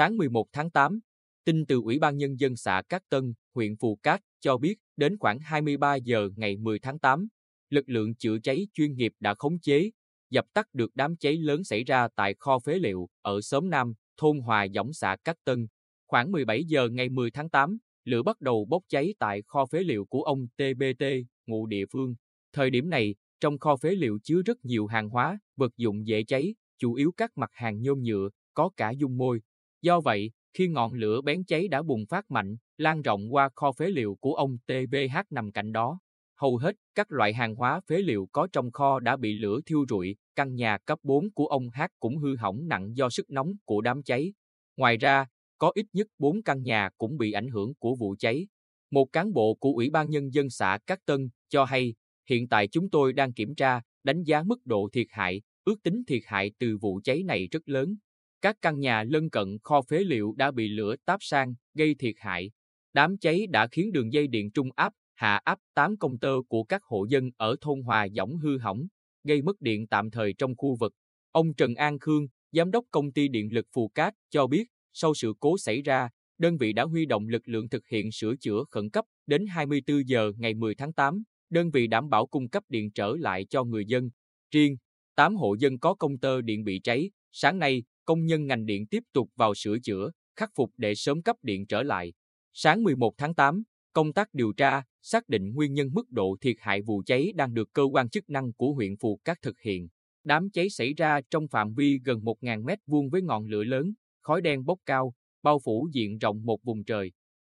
Sáng 11 tháng 8, tin từ Ủy ban Nhân dân xã Cát Tân, huyện Phù Cát cho biết đến khoảng 23 giờ ngày 10 tháng 8, lực lượng chữa cháy chuyên nghiệp đã khống chế, dập tắt được đám cháy lớn xảy ra tại kho phế liệu ở xóm Nam, thôn Hòa Dõng xã Cát Tân. Khoảng 17 giờ ngày 10 tháng 8, lửa bắt đầu bốc cháy tại kho phế liệu của ông TBT, ngụ địa phương. Thời điểm này, trong kho phế liệu chứa rất nhiều hàng hóa, vật dụng dễ cháy, chủ yếu các mặt hàng nhôm nhựa, có cả dung môi. Do vậy, khi ngọn lửa bén cháy đã bùng phát mạnh, lan rộng qua kho phế liệu của ông TBH nằm cạnh đó. Hầu hết các loại hàng hóa phế liệu có trong kho đã bị lửa thiêu rụi, căn nhà cấp 4 của ông H cũng hư hỏng nặng do sức nóng của đám cháy. Ngoài ra, có ít nhất 4 căn nhà cũng bị ảnh hưởng của vụ cháy. Một cán bộ của Ủy ban Nhân dân xã Cát Tân cho hay, hiện tại chúng tôi đang kiểm tra, đánh giá mức độ thiệt hại, ước tính thiệt hại từ vụ cháy này rất lớn. Các căn nhà lân cận kho phế liệu đã bị lửa táp sang, gây thiệt hại. Đám cháy đã khiến đường dây điện trung áp, hạ áp 8 công tơ của các hộ dân ở thôn Hòa Dõng hư hỏng, gây mất điện tạm thời trong khu vực. Ông Trần An Khương, giám đốc công ty điện lực Phù Cát, cho biết, sau sự cố xảy ra, đơn vị đã huy động lực lượng thực hiện sửa chữa khẩn cấp đến 24 giờ ngày 10 tháng 8, đơn vị đảm bảo cung cấp điện trở lại cho người dân. Riêng, 8 hộ dân có công tơ điện bị cháy, sáng nay, công nhân ngành điện tiếp tục vào sửa chữa, khắc phục để sớm cấp điện trở lại. Sáng 11 tháng 8, công tác điều tra, xác định nguyên nhân mức độ thiệt hại vụ cháy đang được cơ quan chức năng của huyện Phù Cát thực hiện. Đám cháy xảy ra trong phạm vi gần 1.000 mét vuông với ngọn lửa lớn, khói đen bốc cao, bao phủ diện rộng một vùng trời.